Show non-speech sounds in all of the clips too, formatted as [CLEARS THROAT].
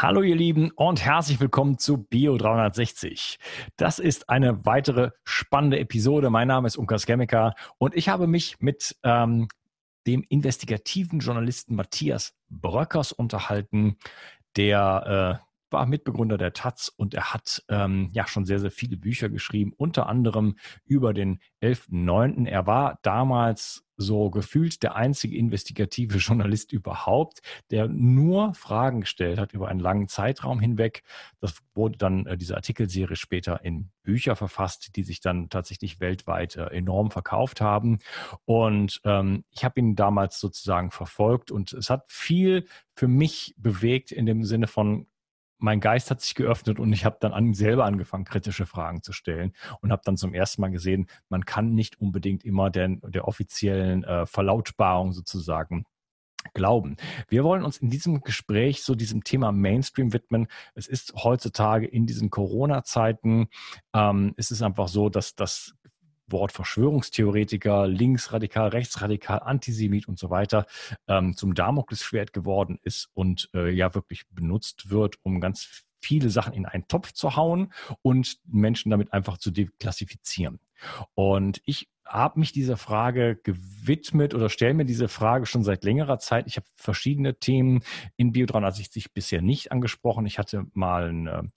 Hallo ihr Lieben und herzlich willkommen zu Bio 360. Das ist eine weitere spannende Episode. Mein Name ist Unkas Chemiker und ich habe mich mit ähm, dem investigativen Journalisten Matthias Bröckers unterhalten, der äh, war Mitbegründer der Taz und er hat ähm, ja schon sehr, sehr viele Bücher geschrieben, unter anderem über den 11.9. Er war damals so gefühlt der einzige investigative [LAUGHS] Journalist überhaupt, der nur Fragen gestellt hat über einen langen Zeitraum hinweg. Das wurde dann äh, diese Artikelserie später in Bücher verfasst, die sich dann tatsächlich weltweit äh, enorm verkauft haben. Und ähm, ich habe ihn damals sozusagen verfolgt und es hat viel für mich bewegt in dem Sinne von mein Geist hat sich geöffnet und ich habe dann an, selber angefangen, kritische Fragen zu stellen und habe dann zum ersten Mal gesehen, man kann nicht unbedingt immer der, der offiziellen äh, Verlautbarung sozusagen glauben. Wir wollen uns in diesem Gespräch so diesem Thema Mainstream widmen. Es ist heutzutage in diesen Corona-Zeiten, ähm, ist es einfach so, dass das Wort Verschwörungstheoretiker, linksradikal, rechtsradikal, Antisemit und so weiter ähm, zum Damoklesschwert geworden ist und äh, ja wirklich benutzt wird, um ganz viele Sachen in einen Topf zu hauen und Menschen damit einfach zu deklassifizieren. Und ich habe mich dieser Frage gewidmet oder stelle mir diese Frage schon seit längerer Zeit. Ich habe verschiedene Themen in Bio 360 bisher nicht angesprochen. Ich hatte mal ein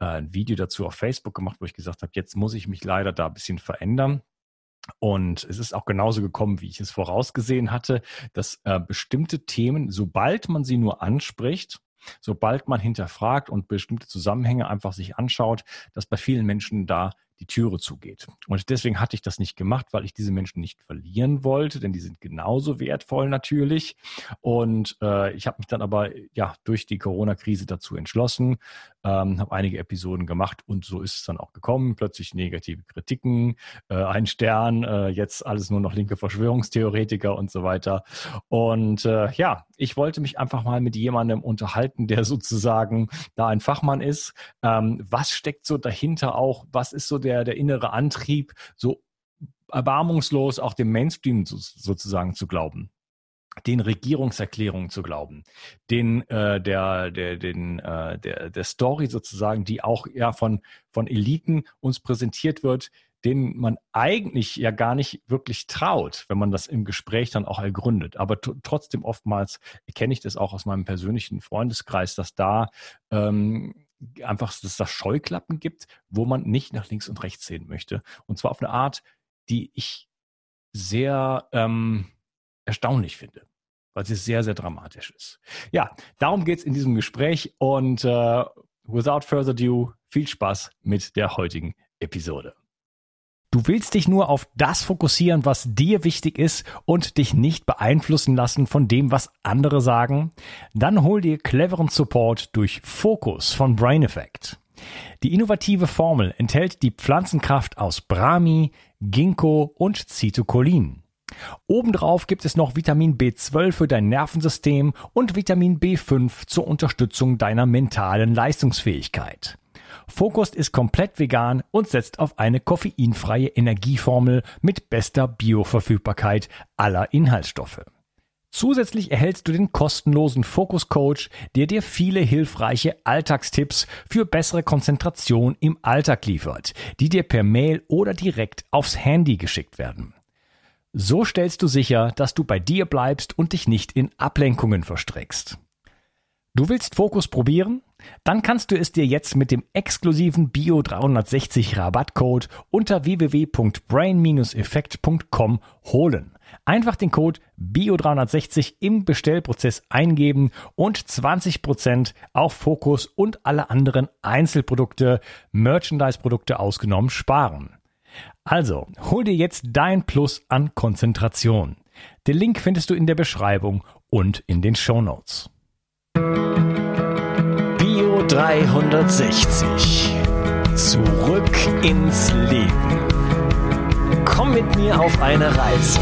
äh, ein Video dazu auf Facebook gemacht, wo ich gesagt habe, jetzt muss ich mich leider da ein bisschen verändern. Und es ist auch genauso gekommen, wie ich es vorausgesehen hatte, dass äh, bestimmte Themen, sobald man sie nur anspricht, sobald man hinterfragt und bestimmte Zusammenhänge einfach sich anschaut, dass bei vielen Menschen da die Türe zugeht. Und deswegen hatte ich das nicht gemacht, weil ich diese Menschen nicht verlieren wollte, denn die sind genauso wertvoll natürlich. Und äh, ich habe mich dann aber ja durch die Corona-Krise dazu entschlossen, ähm, habe einige Episoden gemacht und so ist es dann auch gekommen. Plötzlich negative Kritiken, äh, ein Stern, äh, jetzt alles nur noch linke Verschwörungstheoretiker und so weiter. Und äh, ja, ich wollte mich einfach mal mit jemandem unterhalten, der [LAUGHS] sozusagen da ein Fachmann ist. Ähm, was steckt so dahinter auch? Was ist so der der, der innere Antrieb, so erbarmungslos auch dem Mainstream sozusagen zu glauben den Regierungserklärungen zu glauben, den äh, der der den äh, der der Story sozusagen, die auch ja von von Eliten uns präsentiert wird, denen man eigentlich ja gar nicht wirklich traut, wenn man das im Gespräch dann auch ergründet. Aber trotzdem oftmals kenne ich das auch aus meinem persönlichen Freundeskreis, dass da ähm, einfach, dass es da Scheuklappen gibt, wo man nicht nach links und rechts sehen möchte. Und zwar auf eine Art, die ich sehr ähm, erstaunlich finde, weil sie sehr, sehr dramatisch ist. Ja, darum geht es in diesem Gespräch und äh, without further ado, viel Spaß mit der heutigen Episode. Du willst dich nur auf das fokussieren, was dir wichtig ist und dich nicht beeinflussen lassen von dem, was andere sagen? Dann hol dir cleveren Support durch Fokus von Brain Effect. Die innovative Formel enthält die Pflanzenkraft aus Brahmi, Ginkgo und Citocolin. Obendrauf gibt es noch Vitamin B12 für dein Nervensystem und Vitamin B5 zur Unterstützung deiner mentalen Leistungsfähigkeit. Focus ist komplett vegan und setzt auf eine koffeinfreie Energieformel mit bester Bioverfügbarkeit aller Inhaltsstoffe. Zusätzlich erhältst du den kostenlosen Focus Coach, der dir viele hilfreiche Alltagstipps für bessere Konzentration im Alltag liefert, die dir per Mail oder direkt aufs Handy geschickt werden. So stellst du sicher, dass du bei dir bleibst und dich nicht in Ablenkungen verstrickst. Du willst Fokus probieren? Dann kannst du es dir jetzt mit dem exklusiven Bio360 Rabattcode unter www.brain-effekt.com holen. Einfach den Code Bio360 im Bestellprozess eingeben und 20% auf Fokus und alle anderen Einzelprodukte, Merchandise-Produkte ausgenommen sparen. Also, hol dir jetzt dein Plus an Konzentration. Den Link findest du in der Beschreibung und in den Show Notes. Bio 360. Zurück ins Leben. Komm mit mir auf eine Reise.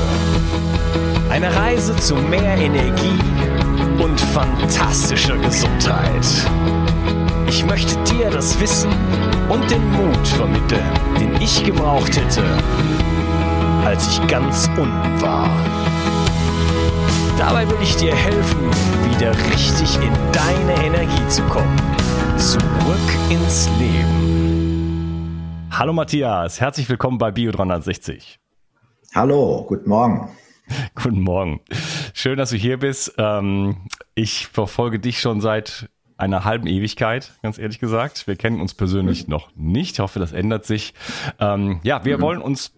Eine Reise zu mehr Energie und fantastischer Gesundheit. Ich möchte dir das Wissen und den Mut vermitteln, den ich gebraucht hätte, als ich ganz unten war. Dabei will ich dir helfen, wieder richtig in deine Energie zu kommen. ins Leben. Hallo Matthias, herzlich willkommen bei Bio 360. Hallo, guten Morgen. Guten Morgen. Schön, dass du hier bist. Ähm, ich verfolge dich schon seit einer halben Ewigkeit, ganz ehrlich gesagt. Wir kennen uns persönlich mhm. noch nicht. Ich hoffe, das ändert sich. Ähm, ja, wir mhm. wollen uns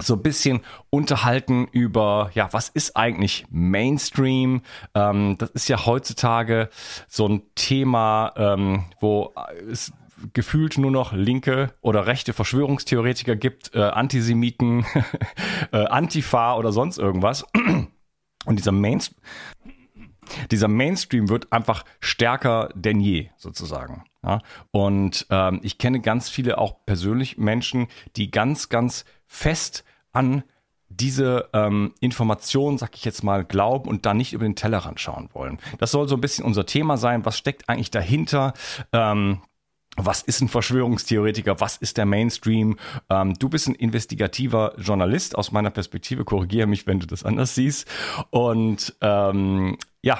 so ein bisschen unterhalten über, ja, was ist eigentlich Mainstream? Ähm, das ist ja heutzutage so ein Thema, ähm, wo es gefühlt nur noch linke oder rechte Verschwörungstheoretiker gibt, äh, Antisemiten, [LAUGHS] äh, Antifa oder sonst irgendwas. Und dieser Mainstream, dieser Mainstream wird einfach stärker denn je, sozusagen. Ja? Und ähm, ich kenne ganz viele auch persönlich Menschen, die ganz, ganz fest an diese ähm, Informationen, sag ich jetzt mal, glauben und da nicht über den Tellerrand schauen wollen. Das soll so ein bisschen unser Thema sein. Was steckt eigentlich dahinter? Ähm, was ist ein Verschwörungstheoretiker? Was ist der Mainstream? Ähm, du bist ein investigativer Journalist aus meiner Perspektive. Korrigiere mich, wenn du das anders siehst. Und ähm, ja,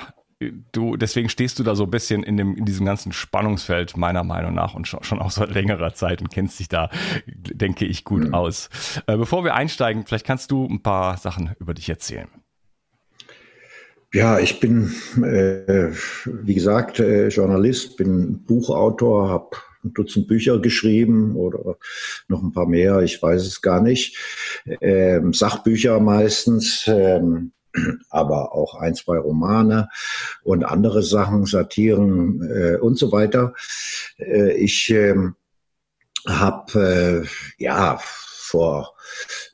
du, deswegen stehst du da so ein bisschen in, dem, in diesem ganzen Spannungsfeld, meiner Meinung nach, und schon, schon auch [LAUGHS] seit längerer Zeit und kennst dich da, denke ich, gut mhm. aus. Äh, bevor wir einsteigen, vielleicht kannst du ein paar Sachen über dich erzählen. Ja, ich bin, äh, wie gesagt, äh, Journalist, bin Buchautor, habe ein Dutzend Bücher geschrieben oder noch ein paar mehr, ich weiß es gar nicht. Ähm, Sachbücher meistens. Ähm, aber auch ein, zwei Romane und andere Sachen, Satiren äh, und so weiter. Äh, ich äh, habe äh, ja vor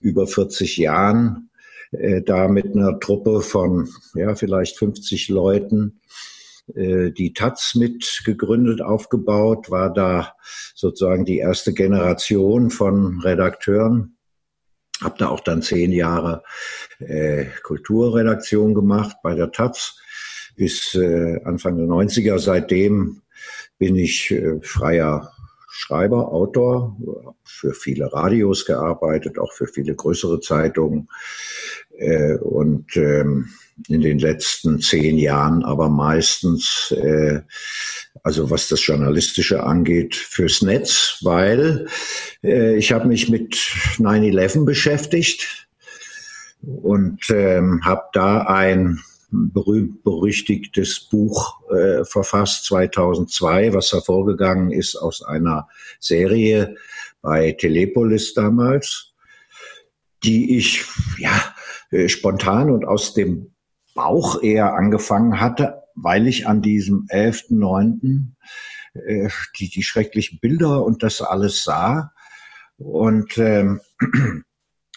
über 40 Jahren äh, da mit einer Truppe von ja vielleicht 50 Leuten äh, die Taz mit gegründet, aufgebaut, war da sozusagen die erste Generation von Redakteuren habe da auch dann zehn Jahre äh, Kulturredaktion gemacht bei der Taz bis äh, Anfang der 90er. Seitdem bin ich äh, freier Schreiber, Autor, für viele Radios gearbeitet, auch für viele größere Zeitungen. Äh, und ähm, in den letzten zehn Jahren aber meistens, äh, also was das Journalistische angeht, fürs Netz, weil äh, ich habe mich mit 9-11 beschäftigt und ähm, habe da ein berühmt-berüchtigtes Buch äh, verfasst 2002, was hervorgegangen ist aus einer Serie bei Telepolis damals, die ich ja äh, spontan und aus dem Bauch eher angefangen hatte, weil ich an diesem 11.9. Äh, die, die schrecklichen Bilder und das alles sah und ähm, [CLEARS THROAT]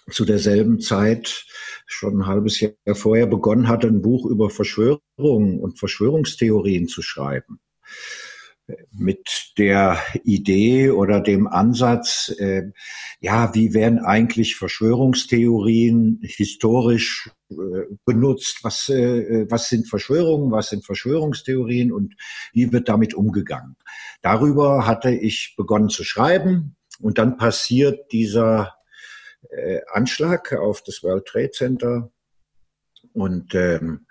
zu derselben Zeit schon ein halbes Jahr vorher begonnen hatte, ein Buch über Verschwörungen und Verschwörungstheorien zu schreiben. Mit der Idee oder dem Ansatz, äh, ja, wie werden eigentlich Verschwörungstheorien historisch äh, benutzt? Was, äh, was sind Verschwörungen? Was sind Verschwörungstheorien? Und wie wird damit umgegangen? Darüber hatte ich begonnen zu schreiben. Und dann passiert dieser äh, Anschlag auf das World Trade Center und ähm,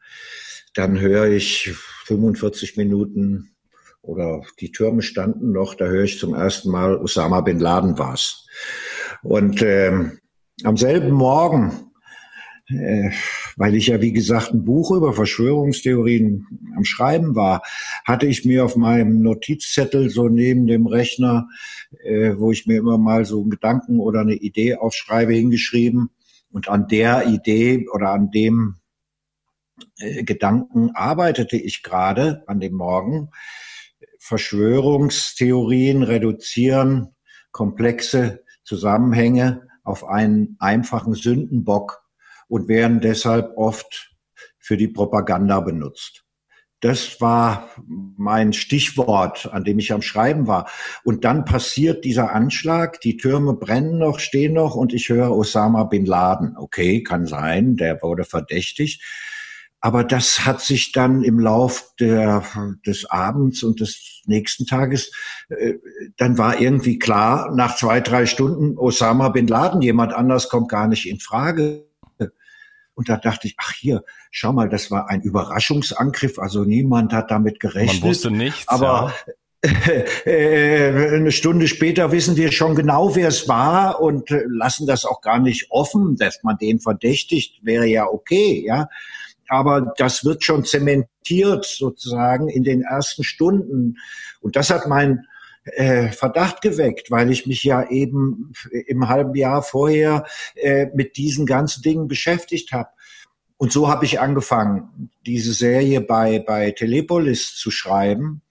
dann höre ich 45 Minuten oder die Türme standen noch, da höre ich zum ersten Mal Osama bin Laden war's. Und ähm, am selben Morgen äh, weil ich ja, wie gesagt, ein Buch über Verschwörungstheorien am Schreiben war, hatte ich mir auf meinem Notizzettel so neben dem Rechner, äh, wo ich mir immer mal so einen Gedanken oder eine Idee aufschreibe, hingeschrieben. Und an der Idee oder an dem äh, Gedanken arbeitete ich gerade an dem Morgen. Verschwörungstheorien reduzieren komplexe Zusammenhänge auf einen einfachen Sündenbock und werden deshalb oft für die Propaganda benutzt. Das war mein Stichwort, an dem ich am Schreiben war. Und dann passiert dieser Anschlag, die Türme brennen noch, stehen noch und ich höre Osama bin Laden. Okay, kann sein, der wurde verdächtig. Aber das hat sich dann im Lauf der, des Abends und des nächsten Tages, äh, dann war irgendwie klar, nach zwei, drei Stunden, Osama bin Laden, jemand anders kommt gar nicht in Frage. Und da dachte ich, ach hier, schau mal, das war ein Überraschungsangriff. Also niemand hat damit gerechnet. Man wusste nichts. Aber [LAUGHS] äh, eine Stunde später wissen wir schon genau, wer es war und äh, lassen das auch gar nicht offen, dass man den verdächtigt, wäre ja okay, ja. Aber das wird schon zementiert sozusagen in den ersten Stunden. Und das hat mein äh, Verdacht geweckt, weil ich mich ja eben im halben Jahr vorher äh, mit diesen ganzen Dingen beschäftigt habe. Und so habe ich angefangen, diese Serie bei, bei Telepolis zu schreiben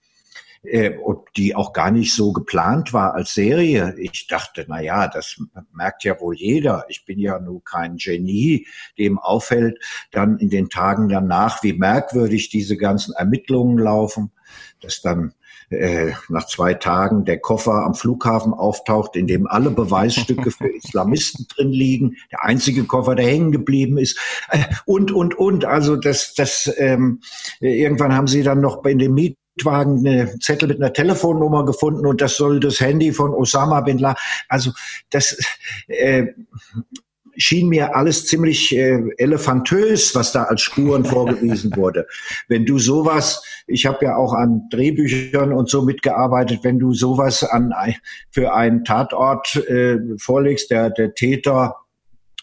äh, die auch gar nicht so geplant war als Serie. Ich dachte, na ja, das merkt ja wohl jeder. Ich bin ja nur kein Genie, dem auffällt dann in den Tagen danach, wie merkwürdig diese ganzen Ermittlungen laufen, dass dann äh, nach zwei Tagen der Koffer am Flughafen auftaucht, in dem alle Beweisstücke für [LAUGHS] Islamisten drin liegen, der einzige Koffer, der hängen geblieben ist, äh, und, und, und. Also das, das ähm, irgendwann haben sie dann noch in dem Miet Mietwagen eine Zettel mit einer Telefonnummer gefunden und das soll das Handy von Osama bin Laden. Also das äh, schien mir alles ziemlich äh, elefantös, was da als Spuren [LAUGHS] vorgewiesen wurde. Wenn du sowas, ich habe ja auch an Drehbüchern und so mitgearbeitet, wenn du sowas an für einen Tatort äh, vorlegst, der der Täter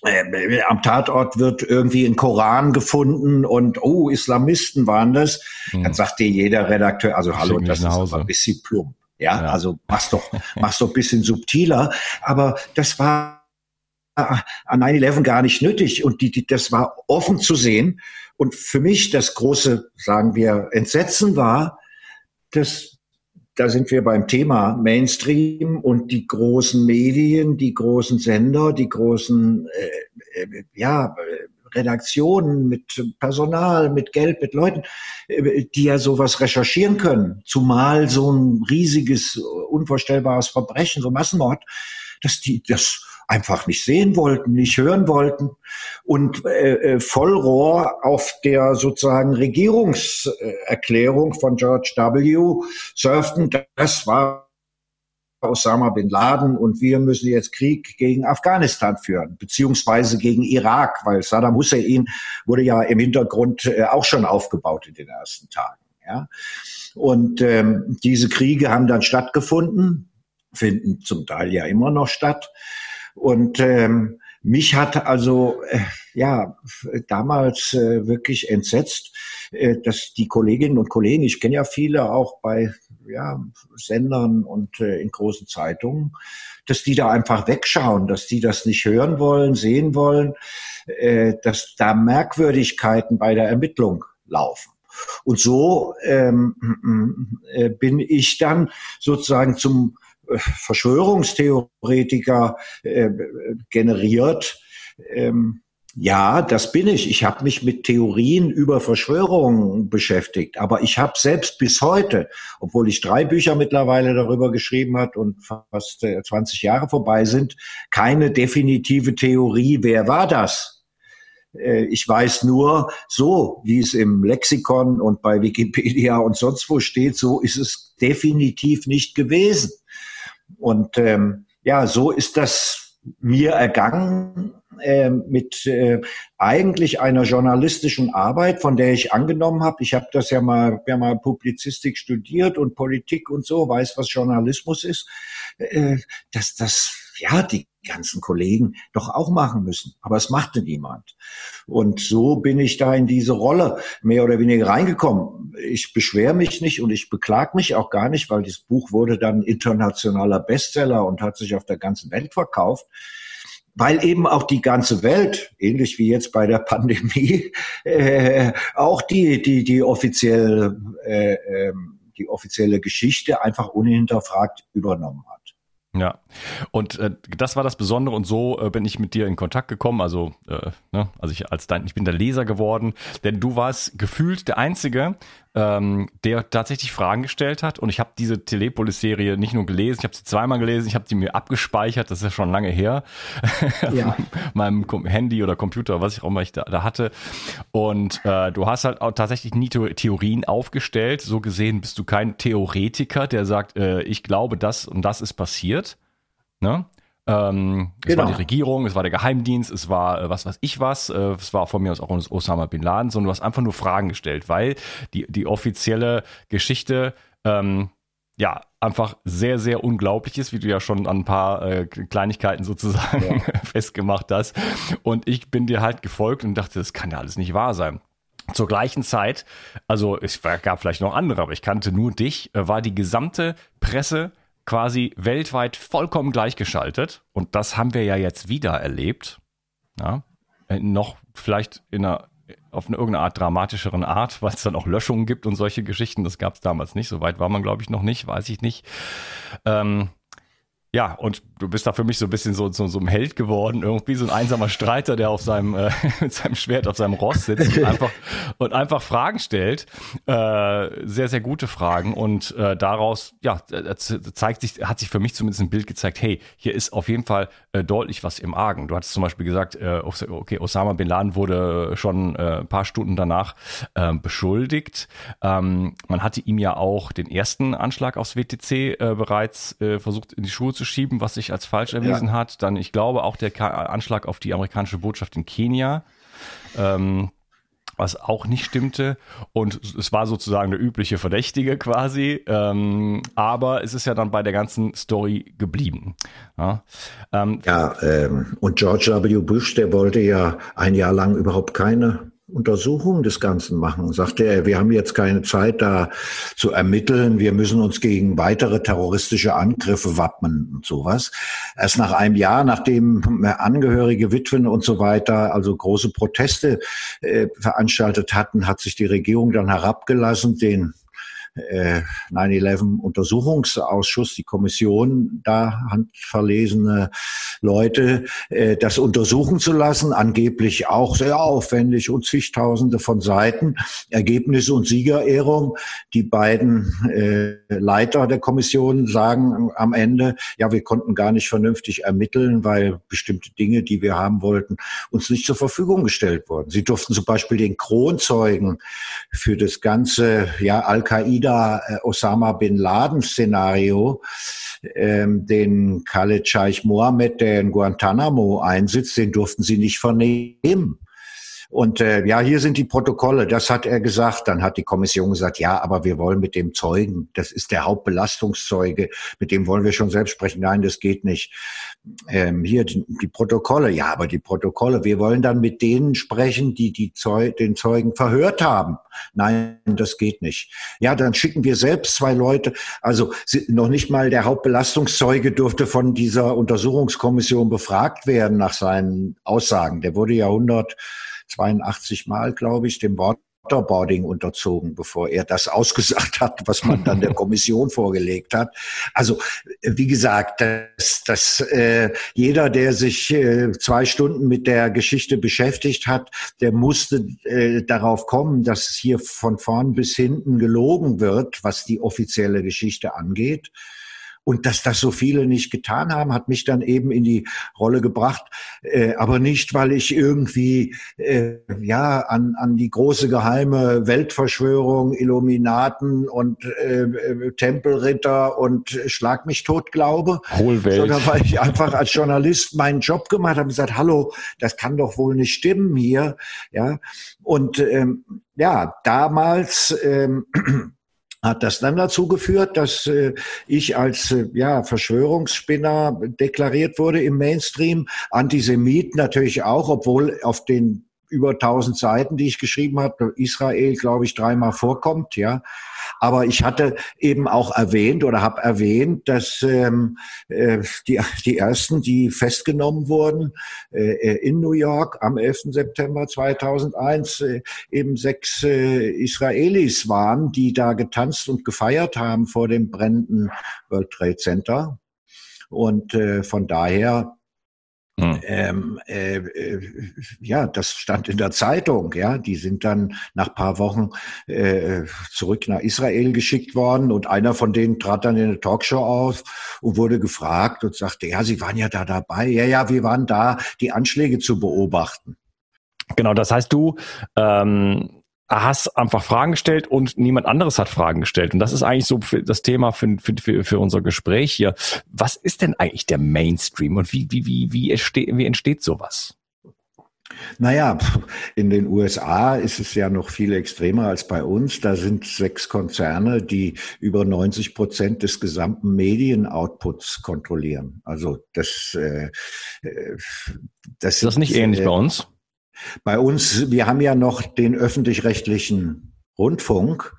äh, am Tatort wird irgendwie ein Koran gefunden und oh, Islamisten waren das. Hm. Dann sagt dir jeder Redakteur, also hallo, das ist aber ein bisschen plump. Ja, ja. also mach's doch, mach's doch ein bisschen subtiler. Aber das war an 9-11 gar nicht nötig und die, die, das war offen zu sehen. Und für mich das große, sagen wir, Entsetzen war, dass da sind wir beim Thema Mainstream und die großen Medien, die großen Sender, die großen äh, äh, ja, Redaktionen mit Personal, mit Geld, mit Leuten, äh, die ja sowas recherchieren können. Zumal so ein riesiges, unvorstellbares Verbrechen, so Massenmord, dass die das einfach nicht sehen wollten, nicht hören wollten und äh, äh, Vollrohr auf der sozusagen Regierungserklärung von George W. surften. Das war Osama bin Laden und wir müssen jetzt Krieg gegen Afghanistan führen, beziehungsweise gegen Irak, weil Saddam Hussein wurde ja im Hintergrund äh, auch schon aufgebaut in den ersten Tagen. Ja? Und ähm, diese Kriege haben dann stattgefunden, finden zum Teil ja immer noch statt. Und ähm, mich hat also äh, ja damals äh, wirklich entsetzt, äh, dass die Kolleginnen und Kollegen, ich kenne ja viele auch bei ja, Sendern und äh, in großen Zeitungen, dass die da einfach wegschauen, dass die das nicht hören wollen, sehen wollen, äh, dass da Merkwürdigkeiten bei der Ermittlung laufen. Und so ähm, äh, bin ich dann sozusagen zum Verschwörungstheoretiker äh, generiert. Ähm, ja, das bin ich. Ich habe mich mit Theorien über Verschwörungen beschäftigt, aber ich habe selbst bis heute, obwohl ich drei Bücher mittlerweile darüber geschrieben hat und fast 20 äh, Jahre vorbei sind, keine definitive Theorie. Wer war das? Äh, ich weiß nur, so wie es im Lexikon und bei Wikipedia und sonst wo steht, so ist es definitiv nicht gewesen. Und ähm, ja, so ist das mir ergangen äh, mit äh, eigentlich einer journalistischen Arbeit, von der ich angenommen habe. Ich habe das ja mal, ja mal Publizistik studiert und Politik und so, weiß, was Journalismus ist, äh, dass das ja die ganzen Kollegen doch auch machen müssen. Aber es machte niemand. Und so bin ich da in diese Rolle mehr oder weniger reingekommen. Ich beschwere mich nicht und ich beklag mich auch gar nicht, weil das Buch wurde dann internationaler Bestseller und hat sich auf der ganzen Welt verkauft weil eben auch die ganze Welt, ähnlich wie jetzt bei der [LAUGHS] Pandemie, äh, auch die die die offizielle äh, äh, die offizielle Geschichte einfach unhinterfragt übernommen hat. Ja, und äh, das war das Besondere und so äh, bin ich mit dir in Kontakt gekommen. Also, äh, ne, also ich als dein, ich bin der Leser geworden, denn du warst gefühlt der Einzige, ähm, der tatsächlich Fragen gestellt hat. Und ich habe diese Telepolis-Serie nicht nur gelesen, ich habe sie zweimal gelesen, ich habe sie mir abgespeichert, das ist ja schon lange her, [LAUGHS] ja. meinem Handy oder Computer, was ich auch immer ich da, da hatte. Und äh, du hast halt auch tatsächlich nie Theorien aufgestellt. So gesehen bist du kein Theoretiker, der sagt, äh, ich glaube, das und das ist passiert. Ne? Ähm, es genau. war die Regierung, es war der Geheimdienst, es war äh, was weiß ich was, äh, es war von mir aus auch Osama Bin Laden, sondern du hast einfach nur Fragen gestellt, weil die, die offizielle Geschichte ähm, ja, einfach sehr, sehr unglaublich ist, wie du ja schon an ein paar äh, Kleinigkeiten sozusagen ja. [LAUGHS] festgemacht hast. Und ich bin dir halt gefolgt und dachte, das kann ja alles nicht wahr sein. Zur gleichen Zeit, also es gab vielleicht noch andere, aber ich kannte nur dich, äh, war die gesamte Presse quasi weltweit vollkommen gleichgeschaltet. Und das haben wir ja jetzt wieder erlebt. Ja, noch vielleicht in einer auf eine irgendeine Art dramatischeren Art, weil es dann auch Löschungen gibt und solche Geschichten. Das gab es damals nicht. So weit war man, glaube ich, noch nicht, weiß ich nicht. Ähm, ja, und du bist da für mich so ein bisschen so, so, so ein Held geworden, irgendwie so ein einsamer Streiter, der auf seinem, äh, [LAUGHS] mit seinem Schwert auf seinem Ross sitzt und [LAUGHS] einfach, und einfach Fragen stellt. Äh, sehr, sehr gute Fragen. Und äh, daraus, ja, zeigt sich, hat sich für mich zumindest ein Bild gezeigt, hey, hier ist auf jeden Fall äh, deutlich was im Argen. Du hattest zum Beispiel gesagt, äh, okay, Osama Bin Laden wurde schon äh, ein paar Stunden danach äh, beschuldigt. Ähm, man hatte ihm ja auch den ersten Anschlag aufs WTC äh, bereits äh, versucht in die Schuhe zu schieben, was sich als falsch erwiesen ja. hat. Dann, ich glaube, auch der Anschlag auf die amerikanische Botschaft in Kenia. Ähm, was auch nicht stimmte. Und es war sozusagen der übliche Verdächtige quasi. Ähm, aber es ist ja dann bei der ganzen Story geblieben. Ja, ähm, ja ähm, und George W. Bush, der wollte ja ein Jahr lang überhaupt keine Untersuchung des Ganzen machen. Sagte er, wir haben jetzt keine Zeit da zu ermitteln, wir müssen uns gegen weitere terroristische Angriffe wappnen und sowas. Erst nach einem Jahr, nachdem Angehörige, Witwen und so weiter, also große Proteste äh, veranstaltet hatten, hat sich die Regierung dann herabgelassen, den 9-11-Untersuchungsausschuss, äh, die Kommission, da handverlesene Leute, äh, das untersuchen zu lassen, angeblich auch sehr aufwendig und zigtausende von Seiten, Ergebnisse und Siegerehrung. Die beiden äh, Leiter der Kommission sagen am Ende, ja, wir konnten gar nicht vernünftig ermitteln, weil bestimmte Dinge, die wir haben wollten, uns nicht zur Verfügung gestellt wurden. Sie durften zum Beispiel den Kronzeugen für das ganze ja, Al-Qaida Al-Qaida-Osama äh, bin Laden-Szenario, ähm, den Khaled Scheich Mohammed, der in Guantanamo einsitzt, den durften sie nicht vernehmen. Und äh, ja, hier sind die Protokolle, das hat er gesagt. Dann hat die Kommission gesagt, ja, aber wir wollen mit dem Zeugen, das ist der Hauptbelastungszeuge, mit dem wollen wir schon selbst sprechen. Nein, das geht nicht. Ähm, hier die, die Protokolle, ja, aber die Protokolle, wir wollen dann mit denen sprechen, die, die Zeug, den Zeugen verhört haben. Nein, das geht nicht. Ja, dann schicken wir selbst zwei Leute. Also noch nicht mal der Hauptbelastungszeuge durfte von dieser Untersuchungskommission befragt werden nach seinen Aussagen. Der wurde ja 100 82 Mal, glaube ich, dem Waterboarding unterzogen, bevor er das ausgesagt hat, was man dann der [LAUGHS] Kommission vorgelegt hat. Also wie gesagt, dass, dass äh, jeder, der sich äh, zwei Stunden mit der Geschichte beschäftigt hat, der musste äh, darauf kommen, dass es hier von vorn bis hinten gelogen wird, was die offizielle Geschichte angeht. Und dass das so viele nicht getan haben, hat mich dann eben in die Rolle gebracht. Äh, aber nicht, weil ich irgendwie äh, ja an, an die große geheime Weltverschwörung, Illuminaten und äh, Tempelritter und Schlag mich tot glaube, Hohlwelt. sondern weil ich einfach als Journalist meinen Job gemacht habe und gesagt, hallo, das kann doch wohl nicht stimmen hier. Ja. Und ähm, ja, damals ähm, hat das dann dazu geführt, dass äh, ich als äh, ja, Verschwörungsspinner deklariert wurde im Mainstream, Antisemit natürlich auch, obwohl auf den über 1000 Seiten, die ich geschrieben habe, Israel, glaube ich, dreimal vorkommt, ja. Aber ich hatte eben auch erwähnt oder habe erwähnt, dass ähm, äh, die, die ersten, die festgenommen wurden äh, äh in New York am 11. September 2001, äh, eben sechs äh, Israelis waren, die da getanzt und gefeiert haben vor dem brennenden World Trade Center. Und äh, von daher hm. Ähm, äh, äh, ja, das stand in der Zeitung. Ja, die sind dann nach paar Wochen äh, zurück nach Israel geschickt worden und einer von denen trat dann in eine Talkshow auf und wurde gefragt und sagte, ja, Sie waren ja da dabei. Ja, ja, wir waren da, die Anschläge zu beobachten. Genau, das heißt, du ähm, hast einfach Fragen gestellt und niemand anderes hat Fragen gestellt. Und das ist eigentlich so das Thema für, für, für unser Gespräch hier. Was ist denn eigentlich der Mainstream und wie, wie, wie, wie, entsteht, wie entsteht sowas? Naja, in den USA ist es ja noch viel extremer als bei uns. Da sind sechs Konzerne, die über 90 Prozent des gesamten Medienoutputs kontrollieren. Also das, äh, äh das, ist das nicht ähnlich äh, bei uns? Bei uns, wir haben ja noch den öffentlich-rechtlichen Rundfunk.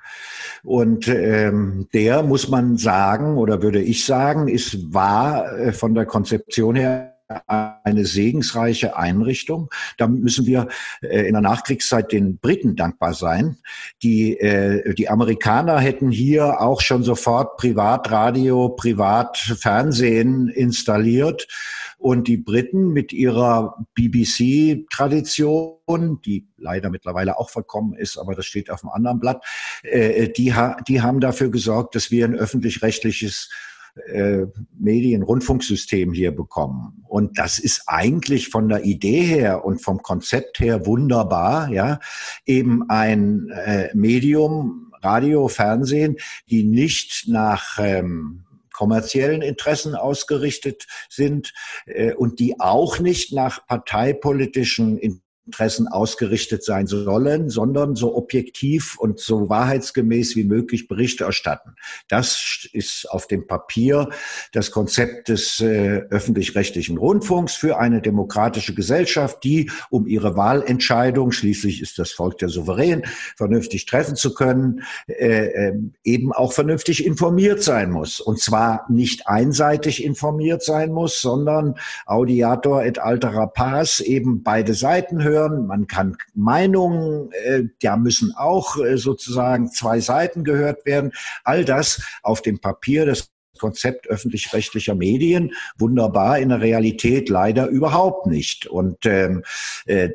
Und ähm, der muss man sagen, oder würde ich sagen, ist war äh, von der Konzeption her eine segensreiche Einrichtung. Da müssen wir äh, in der Nachkriegszeit den Briten dankbar sein. Die, äh, die Amerikaner hätten hier auch schon sofort Privatradio, Privatfernsehen installiert. Und die Briten mit ihrer BBC-Tradition, die leider mittlerweile auch verkommen ist, aber das steht auf einem anderen Blatt, äh, die, die haben dafür gesorgt, dass wir ein öffentlich-rechtliches äh, Medien, Rundfunksystem hier bekommen. Und das ist eigentlich von der Idee her und vom Konzept her wunderbar, ja, eben ein äh, Medium, Radio, Fernsehen, die nicht nach ähm, kommerziellen Interessen ausgerichtet sind äh, und die auch nicht nach parteipolitischen Interessen ausgerichtet sein sollen, sondern so objektiv und so wahrheitsgemäß wie möglich Bericht erstatten. Das ist auf dem Papier das Konzept des äh, öffentlich-rechtlichen Rundfunks für eine demokratische Gesellschaft, die um ihre Wahlentscheidung, schließlich ist das Volk der Souverän, vernünftig treffen zu können, äh, äh, eben auch vernünftig informiert sein muss. Und zwar nicht einseitig informiert sein muss, sondern Audiator et altera pars, eben beide Seiten hören hören, man kann Meinungen, äh, da müssen auch äh, sozusagen zwei Seiten gehört werden. All das auf dem Papier, das Konzept öffentlich-rechtlicher Medien wunderbar in der Realität leider überhaupt nicht. Und ähm, äh,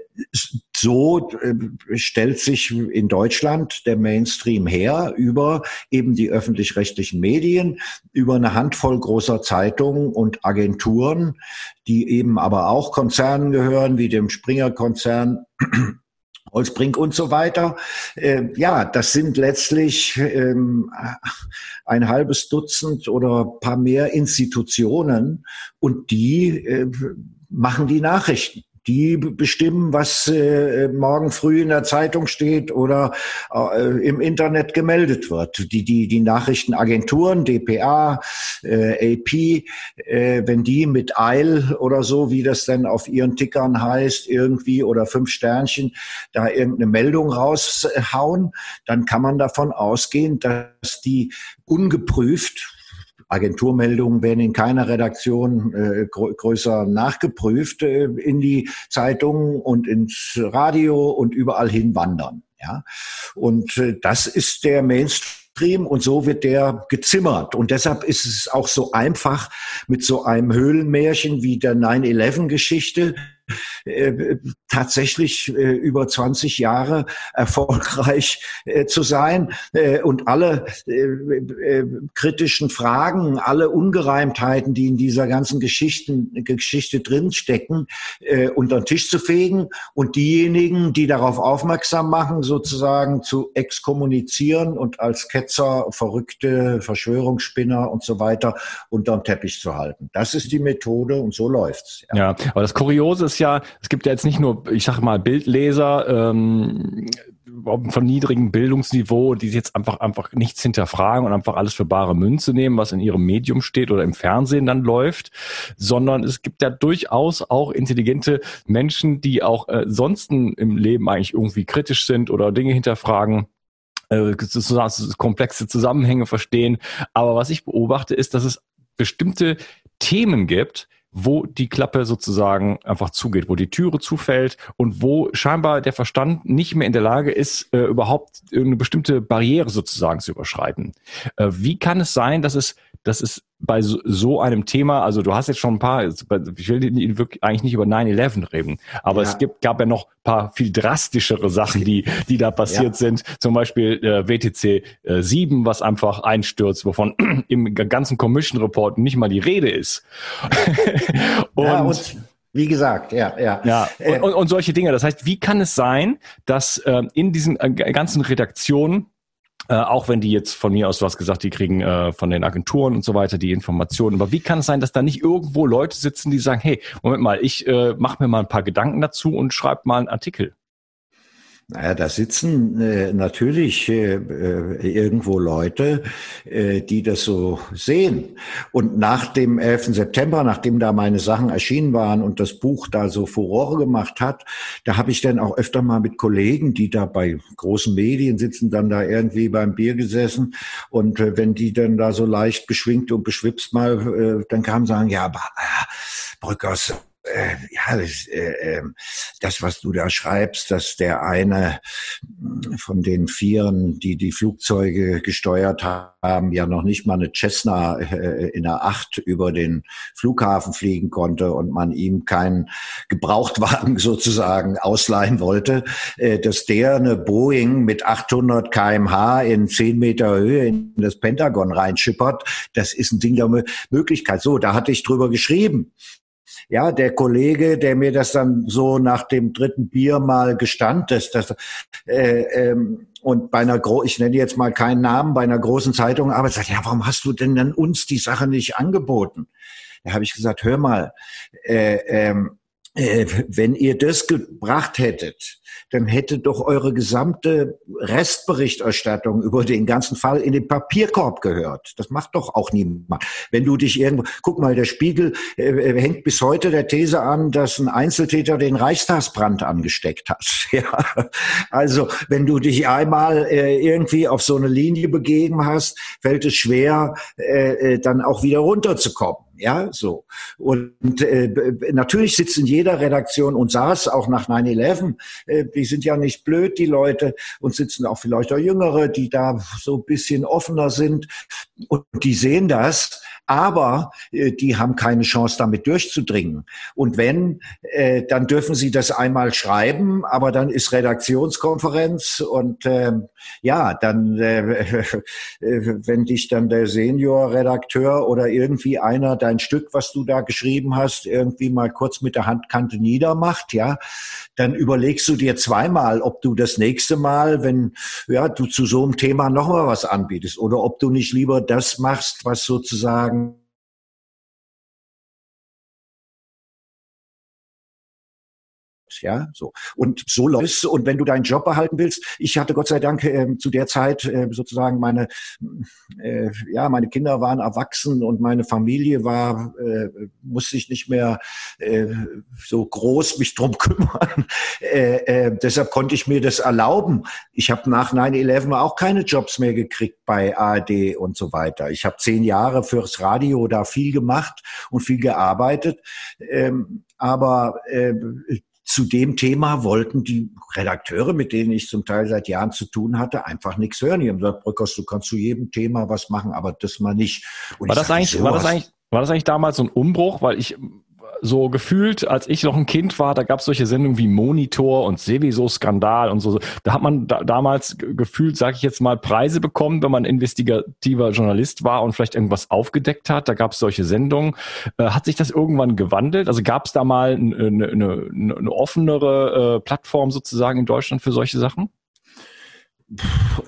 so äh, stellt sich in Deutschland der Mainstream her über eben die öffentlich-rechtlichen Medien, über eine Handvoll großer Zeitungen und Agenturen, die eben aber auch Konzernen gehören, wie dem Springer-Konzern Holzbrink und so weiter. Äh, ja, das sind letztlich ähm, ein halbes Dutzend oder paar mehr Institutionen und die äh, machen die Nachrichten die bestimmen, was äh, morgen früh in der Zeitung steht oder äh, im Internet gemeldet wird. Die, die, die Nachrichtenagenturen, dpa, äh, AP, äh, wenn die mit Eil oder so, wie das denn auf ihren Tickern heißt, irgendwie oder fünf Sternchen, da irgendeine Meldung raushauen, dann kann man davon ausgehen, dass die ungeprüft Agenturmeldungen werden in keiner Redaktion äh, größer nachgeprüft äh, in die Zeitungen und ins Radio und überall hin wandern. Ja, und äh, das ist der Mainstream und so wird der gezimmert. Und deshalb ist es auch so einfach mit so einem Höhlenmärchen wie der 9-11-Geschichte äh, tatsächlich äh, über 20 Jahre erfolgreich äh, zu sein äh, und alle äh, kritischen Fragen, alle Ungereimtheiten, die in dieser ganzen Geschichten, Geschichte drinstecken, unter den Tisch zu fegen und diejenigen, die darauf aufmerksam machen, sozusagen zu exkommunizieren und als Ketzer, Verrückte, Verschwörungsspinner und so weiter unter den Teppich zu halten. Das ist die Methode und so läuft's. Ja, ja aber das Kuriose ist ja, es gibt ja jetzt nicht nur, ich sage mal, Bildleser ähm, von niedrigem Bildungsniveau, die jetzt einfach einfach nichts hinterfragen und einfach alles für bare Münze nehmen, was in ihrem Medium steht oder im Fernsehen dann läuft, sondern es gibt ja durchaus auch intelligente Menschen, die auch äh, sonst im Leben eigentlich irgendwie kritisch sind oder Dinge hinterfragen äh, komplexe Zusammenhänge verstehen. Aber was ich beobachte, ist, dass es bestimmte Themen gibt, wo die Klappe sozusagen einfach zugeht, wo die Türe zufällt und wo scheinbar der Verstand nicht mehr in der Lage ist, äh, überhaupt eine bestimmte Barriere sozusagen zu überschreiten. Äh, wie kann es sein, dass es, dass es bei so, so einem Thema, also du hast jetzt schon ein paar, ich will wirklich eigentlich nicht über 9-11 reden, aber ja. es gibt, gab ja noch ein paar viel drastischere Sachen, die, die da passiert ja. sind. Zum Beispiel äh, WTC äh, 7, was einfach einstürzt, wovon [CLEARS THROAT] im ganzen Commission Report nicht mal die Rede ist. [LAUGHS] und, ja, und wie gesagt, ja, ja. ja und, und, und, solche Dinge. Das heißt, wie kann es sein, dass äh, in diesen äh, ganzen Redaktionen Äh, auch wenn die jetzt von mir aus, du hast gesagt, die kriegen äh, von den Agenturen und so weiter die Informationen. Aber wie kann es sein, dass da nicht irgendwo Leute sitzen, die sagen, hey, Moment mal, ich äh, mache mir mal ein paar Gedanken dazu und schreibe mal einen Artikel? Naja, da sitzen äh, natürlich äh, äh, irgendwo Leute, äh, die das so sehen. Und nach dem 11. September, nachdem da meine Sachen erschienen waren und das Buch da so Furore gemacht hat, da habe ich dann auch öfter mal mit Kollegen, die da bei großen Medien sitzen, dann da irgendwie beim Bier gesessen. Und äh, wenn die dann da so leicht beschwingt und beschwipst mal, äh, dann kamen sagen, ja, aber äh, Brückers, äh, ja, das, äh, ähm, das, was du da schreibst, dass der eine von den Vieren, die die Flugzeuge gesteuert haben, ja noch nicht mal eine Cessna äh, in der Acht über den Flughafen fliegen konnte und man ihm keinen Gebrauchtwagen [LAUGHS] sozusagen ausleihen wollte, äh, dass der eine Boeing mit 800 kmh in 10 Meter Höhe in das Pentagon reinschippert, das ist ein Ding der Möglichkeit. So, da hatte ich drüber geschrieben. Ja, der Kollege, der mir das dann so nach dem dritten Bier mal gestand, dass das äh, ähm, und bei einer Gro ich nenne jetzt mal keinen Namen, bei einer großen Zeitung aber sagt, ja, warum hast du denn dann uns die Sache nicht angeboten? Da habe ich gesagt, hör mal, äh, ähm, äh, wenn ihr das gebracht hättet, dann hätte doch eure gesamte Restberichterstattung über den ganzen Fall in den Papierkorb gehört. Das macht doch auch niemand. Wenn du dich irgendwo, guck mal, der Spiegel äh, äh, hängt bis heute der These an, dass ein Einzeltäter den Reichstagsbrand angesteckt hat. [LAUGHS] Ja. Also, wenn du dich einmal äh, irgendwie auf so eine Linie begeben hast, fällt es schwer, äh, äh dann auch wieder runterzukommen. Ja, so. Und äh, natürlich sitzt in jeder Redaktion und saß auch nach 9-11, äh, die sind ja nicht blöd, die Leute, und sitzen auch vielleicht auch Jüngere, die da so ein bisschen offener sind. Und die sehen das aber äh, die haben keine Chance, damit durchzudringen. Und wenn, äh, dann dürfen sie das einmal schreiben, aber dann ist Redaktionskonferenz und äh, ja, dann, [LAUGHS] äh, wenn dich dann der Senior-Redakteur oder irgendwie einer dein Stück, was du da geschrieben hast, irgendwie mal kurz mit der Handkante niedermacht, ja, dann überlegst du dir zweimal, ob du das nächste Mal, wenn ja, du zu so einem Thema noch mal was anbietest oder ob du nicht lieber das machst, was sozusagen ja, so. Und so läuft und wenn du deinen Job behalten willst, ich hatte Gott sei Dank äh, zu der Zeit äh, sozusagen meine, äh, ja, meine Kinder waren erwachsen und meine Familie war, äh, musste ich nicht mehr äh, so groß mich drum [LAUGHS] kümmern. Äh, äh, deshalb konnte ich mir das erlauben. Ich habe nach 9-11 auch keine Jobs mehr gekriegt bei ARD und so weiter. Ich habe zehn Jahre fürs Radio da viel gemacht und viel gearbeitet. Ähm, aber äh, zu dem Thema wollten die Redakteure, mit denen ich zum Teil seit Jahren zu tun hatte, einfach nichts hören. Die haben gesagt, Brückers, du kannst zu jedem Thema was machen, aber das mal nicht. Und war das eigentlich, war das eigentlich, war das eigentlich damals so ein Umbruch? Weil ich so gefühlt, als ich noch ein Kind war, da gab es solche Sendungen wie Monitor und Seviso-Skandal und so. Da hat man da, damals gefühlt, sage ich jetzt mal, Preise bekommen, wenn man investigativer Journalist war und vielleicht irgendwas aufgedeckt hat. Da gab es solche Sendungen. Äh, hat sich das irgendwann gewandelt? Also gab es da mal eine, eine, eine, eine offenere äh, Plattform sozusagen in Deutschland für solche Sachen?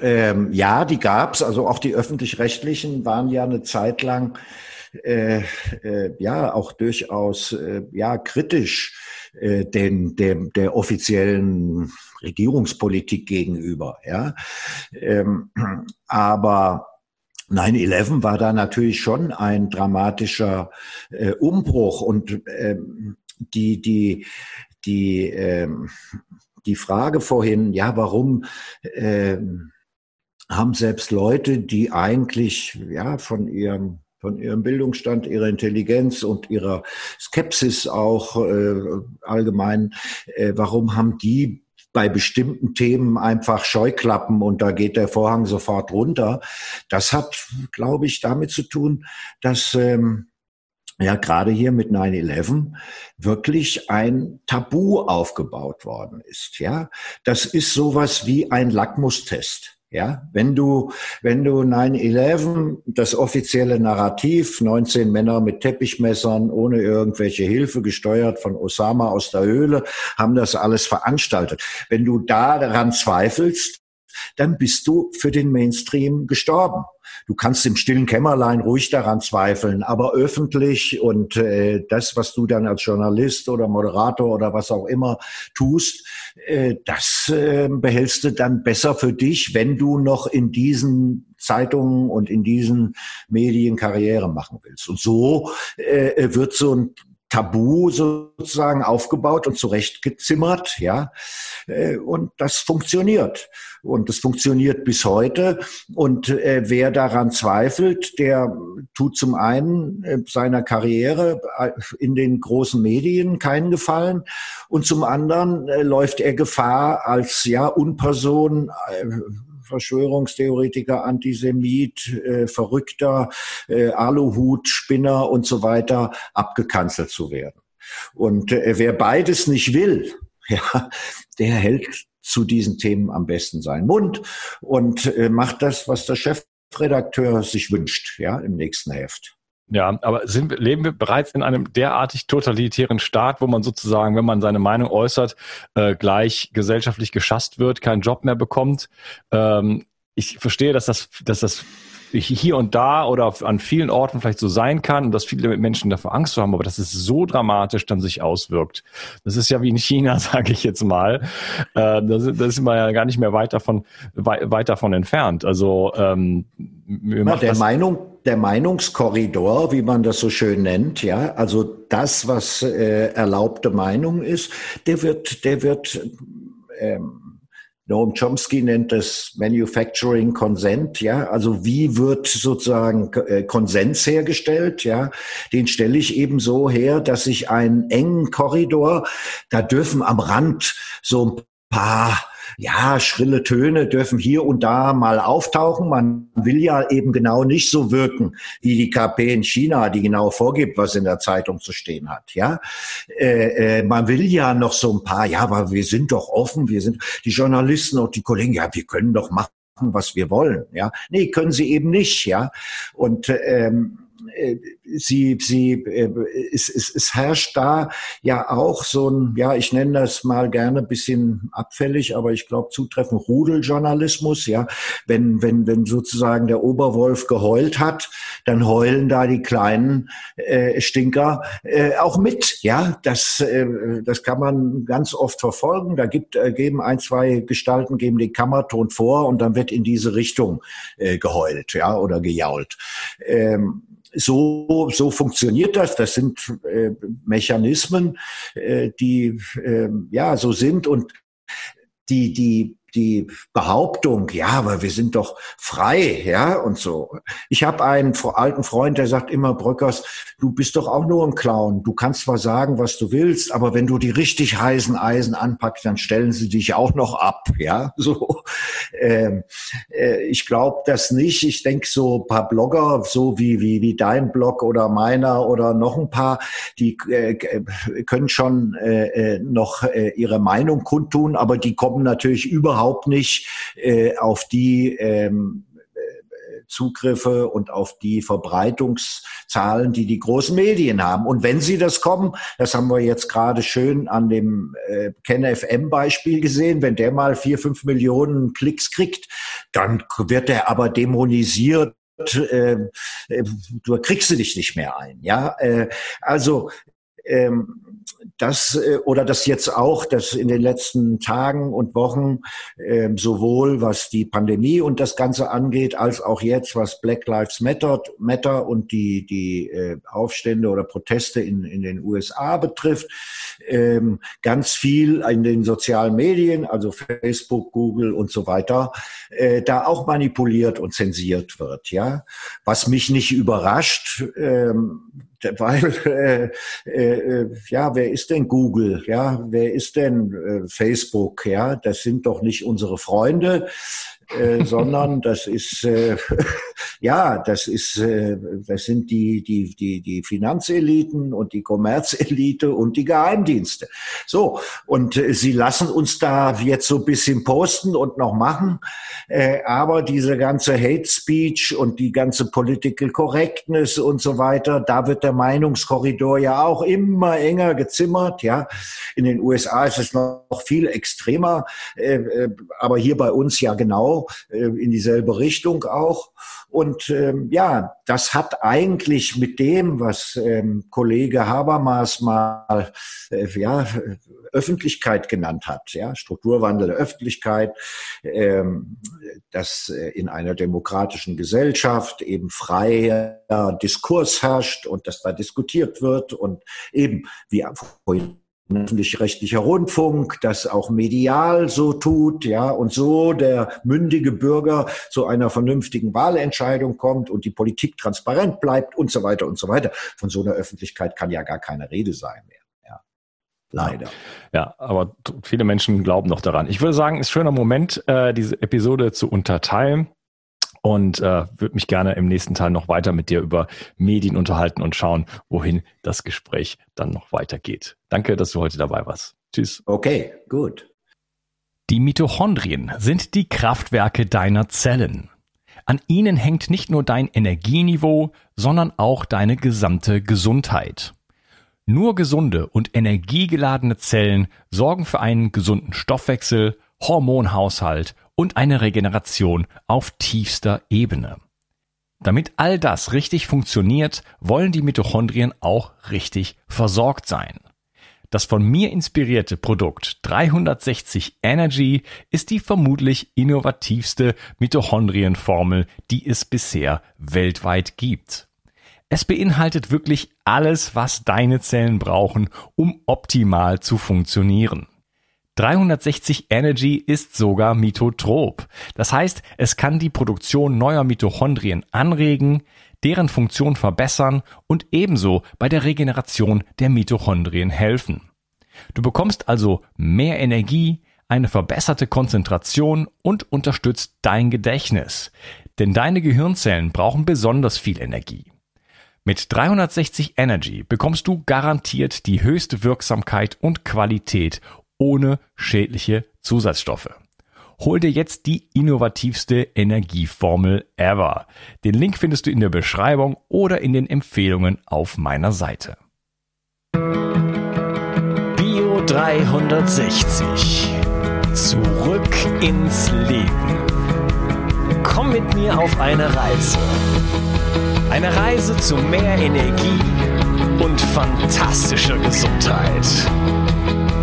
Ähm, ja, die gab's. Also auch die öffentlich-rechtlichen waren ja eine Zeit lang äh, äh, ja auch durchaus äh, ja kritisch äh, den dem der offiziellen Regierungspolitik gegenüber. Ja, ähm, aber 9-11 war da natürlich schon ein dramatischer äh, Umbruch und ähm, die die die ähm, die Frage vorhin, ja, warum ähm, haben selbst Leute, die eigentlich ja von ihrem von ihrem Bildungsstand, ihrer Intelligenz und ihrer Skepsis auch äh, allgemein, äh, warum haben die bei bestimmten Themen einfach Scheuklappen und da geht der Vorhang sofort runter. Das hat, glaube ich, damit zu tun, dass ähm, ja gerade hier mit 9-11 wirklich ein Tabu aufgebaut worden ist. Ja, das ist sowas wie ein Lackmustest. Ja, wenn du, wenn du 9-11, das offizielle Narrativ, 19 Männer mit Teppichmessern ohne irgendwelche Hilfe gesteuert von Osama aus der Höhle, haben das alles veranstaltet. Wenn du daran zweifelst, dann bist du für den Mainstream gestorben. Du kannst im stillen Kämmerlein ruhig daran zweifeln, aber öffentlich und äh, das, was du dann als Journalist oder Moderator oder was auch immer tust, äh, das äh, behältst du dann besser für dich, wenn du noch in diesen Zeitungen und in diesen Medien Karriere machen willst. Und so äh, wird so ein Tabu sozusagen aufgebaut und zurechtgezimmert, ja. Äh, und das funktioniert. Und das funktioniert bis heute. Und äh, wer daran zweifelt, der tut zum einen äh, seiner Karriere in den großen Medien keinen Gefallen. Und zum anderen läuft er Gefahr als ja Unperson Verschwörungstheoretiker, Antisemit, äh, Verrückter, äh, Aluhut, Spinner und so weiter abgekanzelt zu werden. Und äh, wer beides nicht will, [LAUGHS] ja, der hält zu diesen Themen am besten seinen Mund und äh, macht das, was der Chefredakteur sich wünscht, ja, im nächsten Heft. Ja, aber sind, leben wir bereits in einem derartig totalitären Staat, wo man sozusagen, wenn man seine Meinung äußert, äh, gleich gesellschaftlich geschasst wird, keinen Job mehr bekommt? Ähm, ich verstehe, dass das, dass das hier und da oder an vielen Orten vielleicht so sein kann und dass viele Menschen dafür Angst haben, aber dass es so dramatisch dann sich auswirkt. Das ist ja wie in China, [LAUGHS] sage ich jetzt mal. Äh, da sind wir ja gar nicht mehr weit davon, weit davon entfernt. Also ähm, Na, der Meinung, der Meinungskorridor, wie man das so schön nennt, ja, also das, was äh, erlaubte Meinung ist, der wird, der wird ähm, Noam Chomsky nennt das Manufacturing Consent, ja. Also wie wird sozusagen äh, Konsens hergestellt, ja? Den stelle ich eben so her, dass ich einen engen Korridor, da dürfen am Rand so ein paar ja, schrille Töne dürfen hier und da mal auftauchen. Man will ja eben genau nicht so wirken wie die KP in China, die genau vorgibt, was in der Zeitung zu stehen hat. Ja, äh, äh, man will ja noch so ein paar. Ja, aber wir sind doch offen. Wir sind die Journalisten und die Kollegen. Ja, wir können doch machen was wir wollen, ja. Nee, können sie eben nicht, ja. Und ähm, äh, sie, sie, äh, es, es, es herrscht da ja auch so ein, ja, ich nenne das mal gerne bisschen abfällig, aber ich glaube zutreffend Rudeljournalismus, ja. Wenn, wenn, wenn sozusagen der Oberwolf geheult hat, dann heulen da die kleinen äh, Stinker äh, auch mit, ja. Das, äh, das kann man ganz oft verfolgen. Da gibt, äh, geben ein, zwei Gestalten, geben den Kammerton vor und dann wird in diese Richtung äh, geheult, ja, oder gejault. Ähm, so, so funktioniert das. Das sind äh, Mechanismen, äh, die äh, ja so sind und die, die die Behauptung, ja, aber wir sind doch frei, ja, und so. Ich habe einen alten Freund, der sagt immer, Bröckers, du bist doch auch nur ein Clown. Du kannst zwar sagen, was du willst, aber wenn du die richtig heißen Eisen anpackst, dann stellen sie dich auch noch ab, ja, [LAUGHS] so. Ähm, äh, ich glaube das nicht. Ich denke, so ein paar Blogger, so wie, wie, wie dein Blog oder meiner oder noch ein paar, die äh, können schon äh, äh noch äh, ihre Meinung kundtun, aber die kommen natürlich überhaupt überhaupt nicht äh, auf die ähm, äh, Zugriffe und auf die Verbreitungszahlen, die die großen Medien haben. Und wenn sie das kommen, das haben wir jetzt gerade schön an dem äh, KenFM-Beispiel gesehen, wenn der mal vier, fünf Millionen Klicks kriegt, dann wird er aber dämonisiert äh, äh, du kriegst dich nicht mehr ein. Ja, äh, also ähm, das äh, oder das jetzt auch, dass in den letzten Tagen und Wochen äh, sowohl was die Pandemie und das Ganze angeht, als auch jetzt was Black Lives Matter, Matter und die die äh, Aufstände oder Proteste in in den USA betrifft, ähm, ganz viel in den sozialen Medien, also Facebook, Google und so weiter, äh, da auch manipuliert und zensiert wird. Ja, was mich nicht überrascht. Ähm, weil äh, äh, ja, wer ist denn Google? Ja, wer ist denn äh, Facebook? Ja, das sind doch nicht unsere Freunde. Äh, sondern das ist äh, [LAUGHS] ja, das ist äh, das sind die die die die Finanzeliten und die Kommerzelite und die Geheimdienste. So und äh, sie lassen uns da jetzt so ein bisschen posten und noch machen, äh, aber diese ganze Hate Speech und die ganze Political Correctness und so weiter, da wird der Meinungskorridor ja auch immer enger gezimmert. Ja, in den USA ist es noch viel extremer, äh, äh, aber hier bei uns ja genau äh, in dieselbe Richtung auch. Und ähm, ja, das hat eigentlich mit dem, was ähm, Kollege Habermas mal äh, ja, Öffentlichkeit genannt hat, ja, Strukturwandel der Öffentlichkeit, ähm, dass äh, in einer demokratischen Gesellschaft eben freier Diskurs herrscht und dass da diskutiert wird und eben, wie vorhin öffentlich-rechtlicher Rundfunk, das auch medial so tut, ja, und so der mündige Bürger zu einer vernünftigen Wahlentscheidung kommt und die Politik transparent bleibt und so weiter und so weiter. Von so einer Öffentlichkeit kann ja gar keine Rede sein mehr. Ja. Leider. Ja, aber viele Menschen glauben noch daran. Ich würde sagen, ist schöner Moment, äh, diese Episode zu unterteilen und äh, würde mich gerne im nächsten Teil noch weiter mit dir über Medien unterhalten und schauen, wohin das Gespräch dann noch weitergeht. Danke, dass du heute dabei warst. Tschüss. Okay, gut. Die Mitochondrien sind die Kraftwerke deiner Zellen. An ihnen hängt nicht nur dein Energieniveau, sondern auch deine gesamte Gesundheit. Nur gesunde und energiegeladene Zellen sorgen für einen gesunden Stoffwechsel, Hormonhaushalt und eine Regeneration auf tiefster Ebene. Damit all das richtig funktioniert, wollen die Mitochondrien auch richtig versorgt sein. Das von mir inspirierte Produkt 360 Energy ist die vermutlich innovativste Mitochondrienformel, die es bisher weltweit gibt. Es beinhaltet wirklich alles, was deine Zellen brauchen, um optimal zu funktionieren. 360 Energy ist sogar mitotrop. Das heißt, es kann die Produktion neuer Mitochondrien anregen, deren Funktion verbessern und ebenso bei der Regeneration der Mitochondrien helfen. Du bekommst also mehr Energie, eine verbesserte Konzentration und unterstützt dein Gedächtnis. Denn deine Gehirnzellen brauchen besonders viel Energie. Mit 360 Energy bekommst du garantiert die höchste Wirksamkeit und Qualität ohne schädliche Zusatzstoffe. Hol dir jetzt die innovativste Energieformel ever. Den Link findest du in der Beschreibung oder in den Empfehlungen auf meiner Seite. Bio 360. Zurück ins Leben. Komm mit mir auf eine Reise. Eine Reise zu mehr Energie und fantastischer Gesundheit.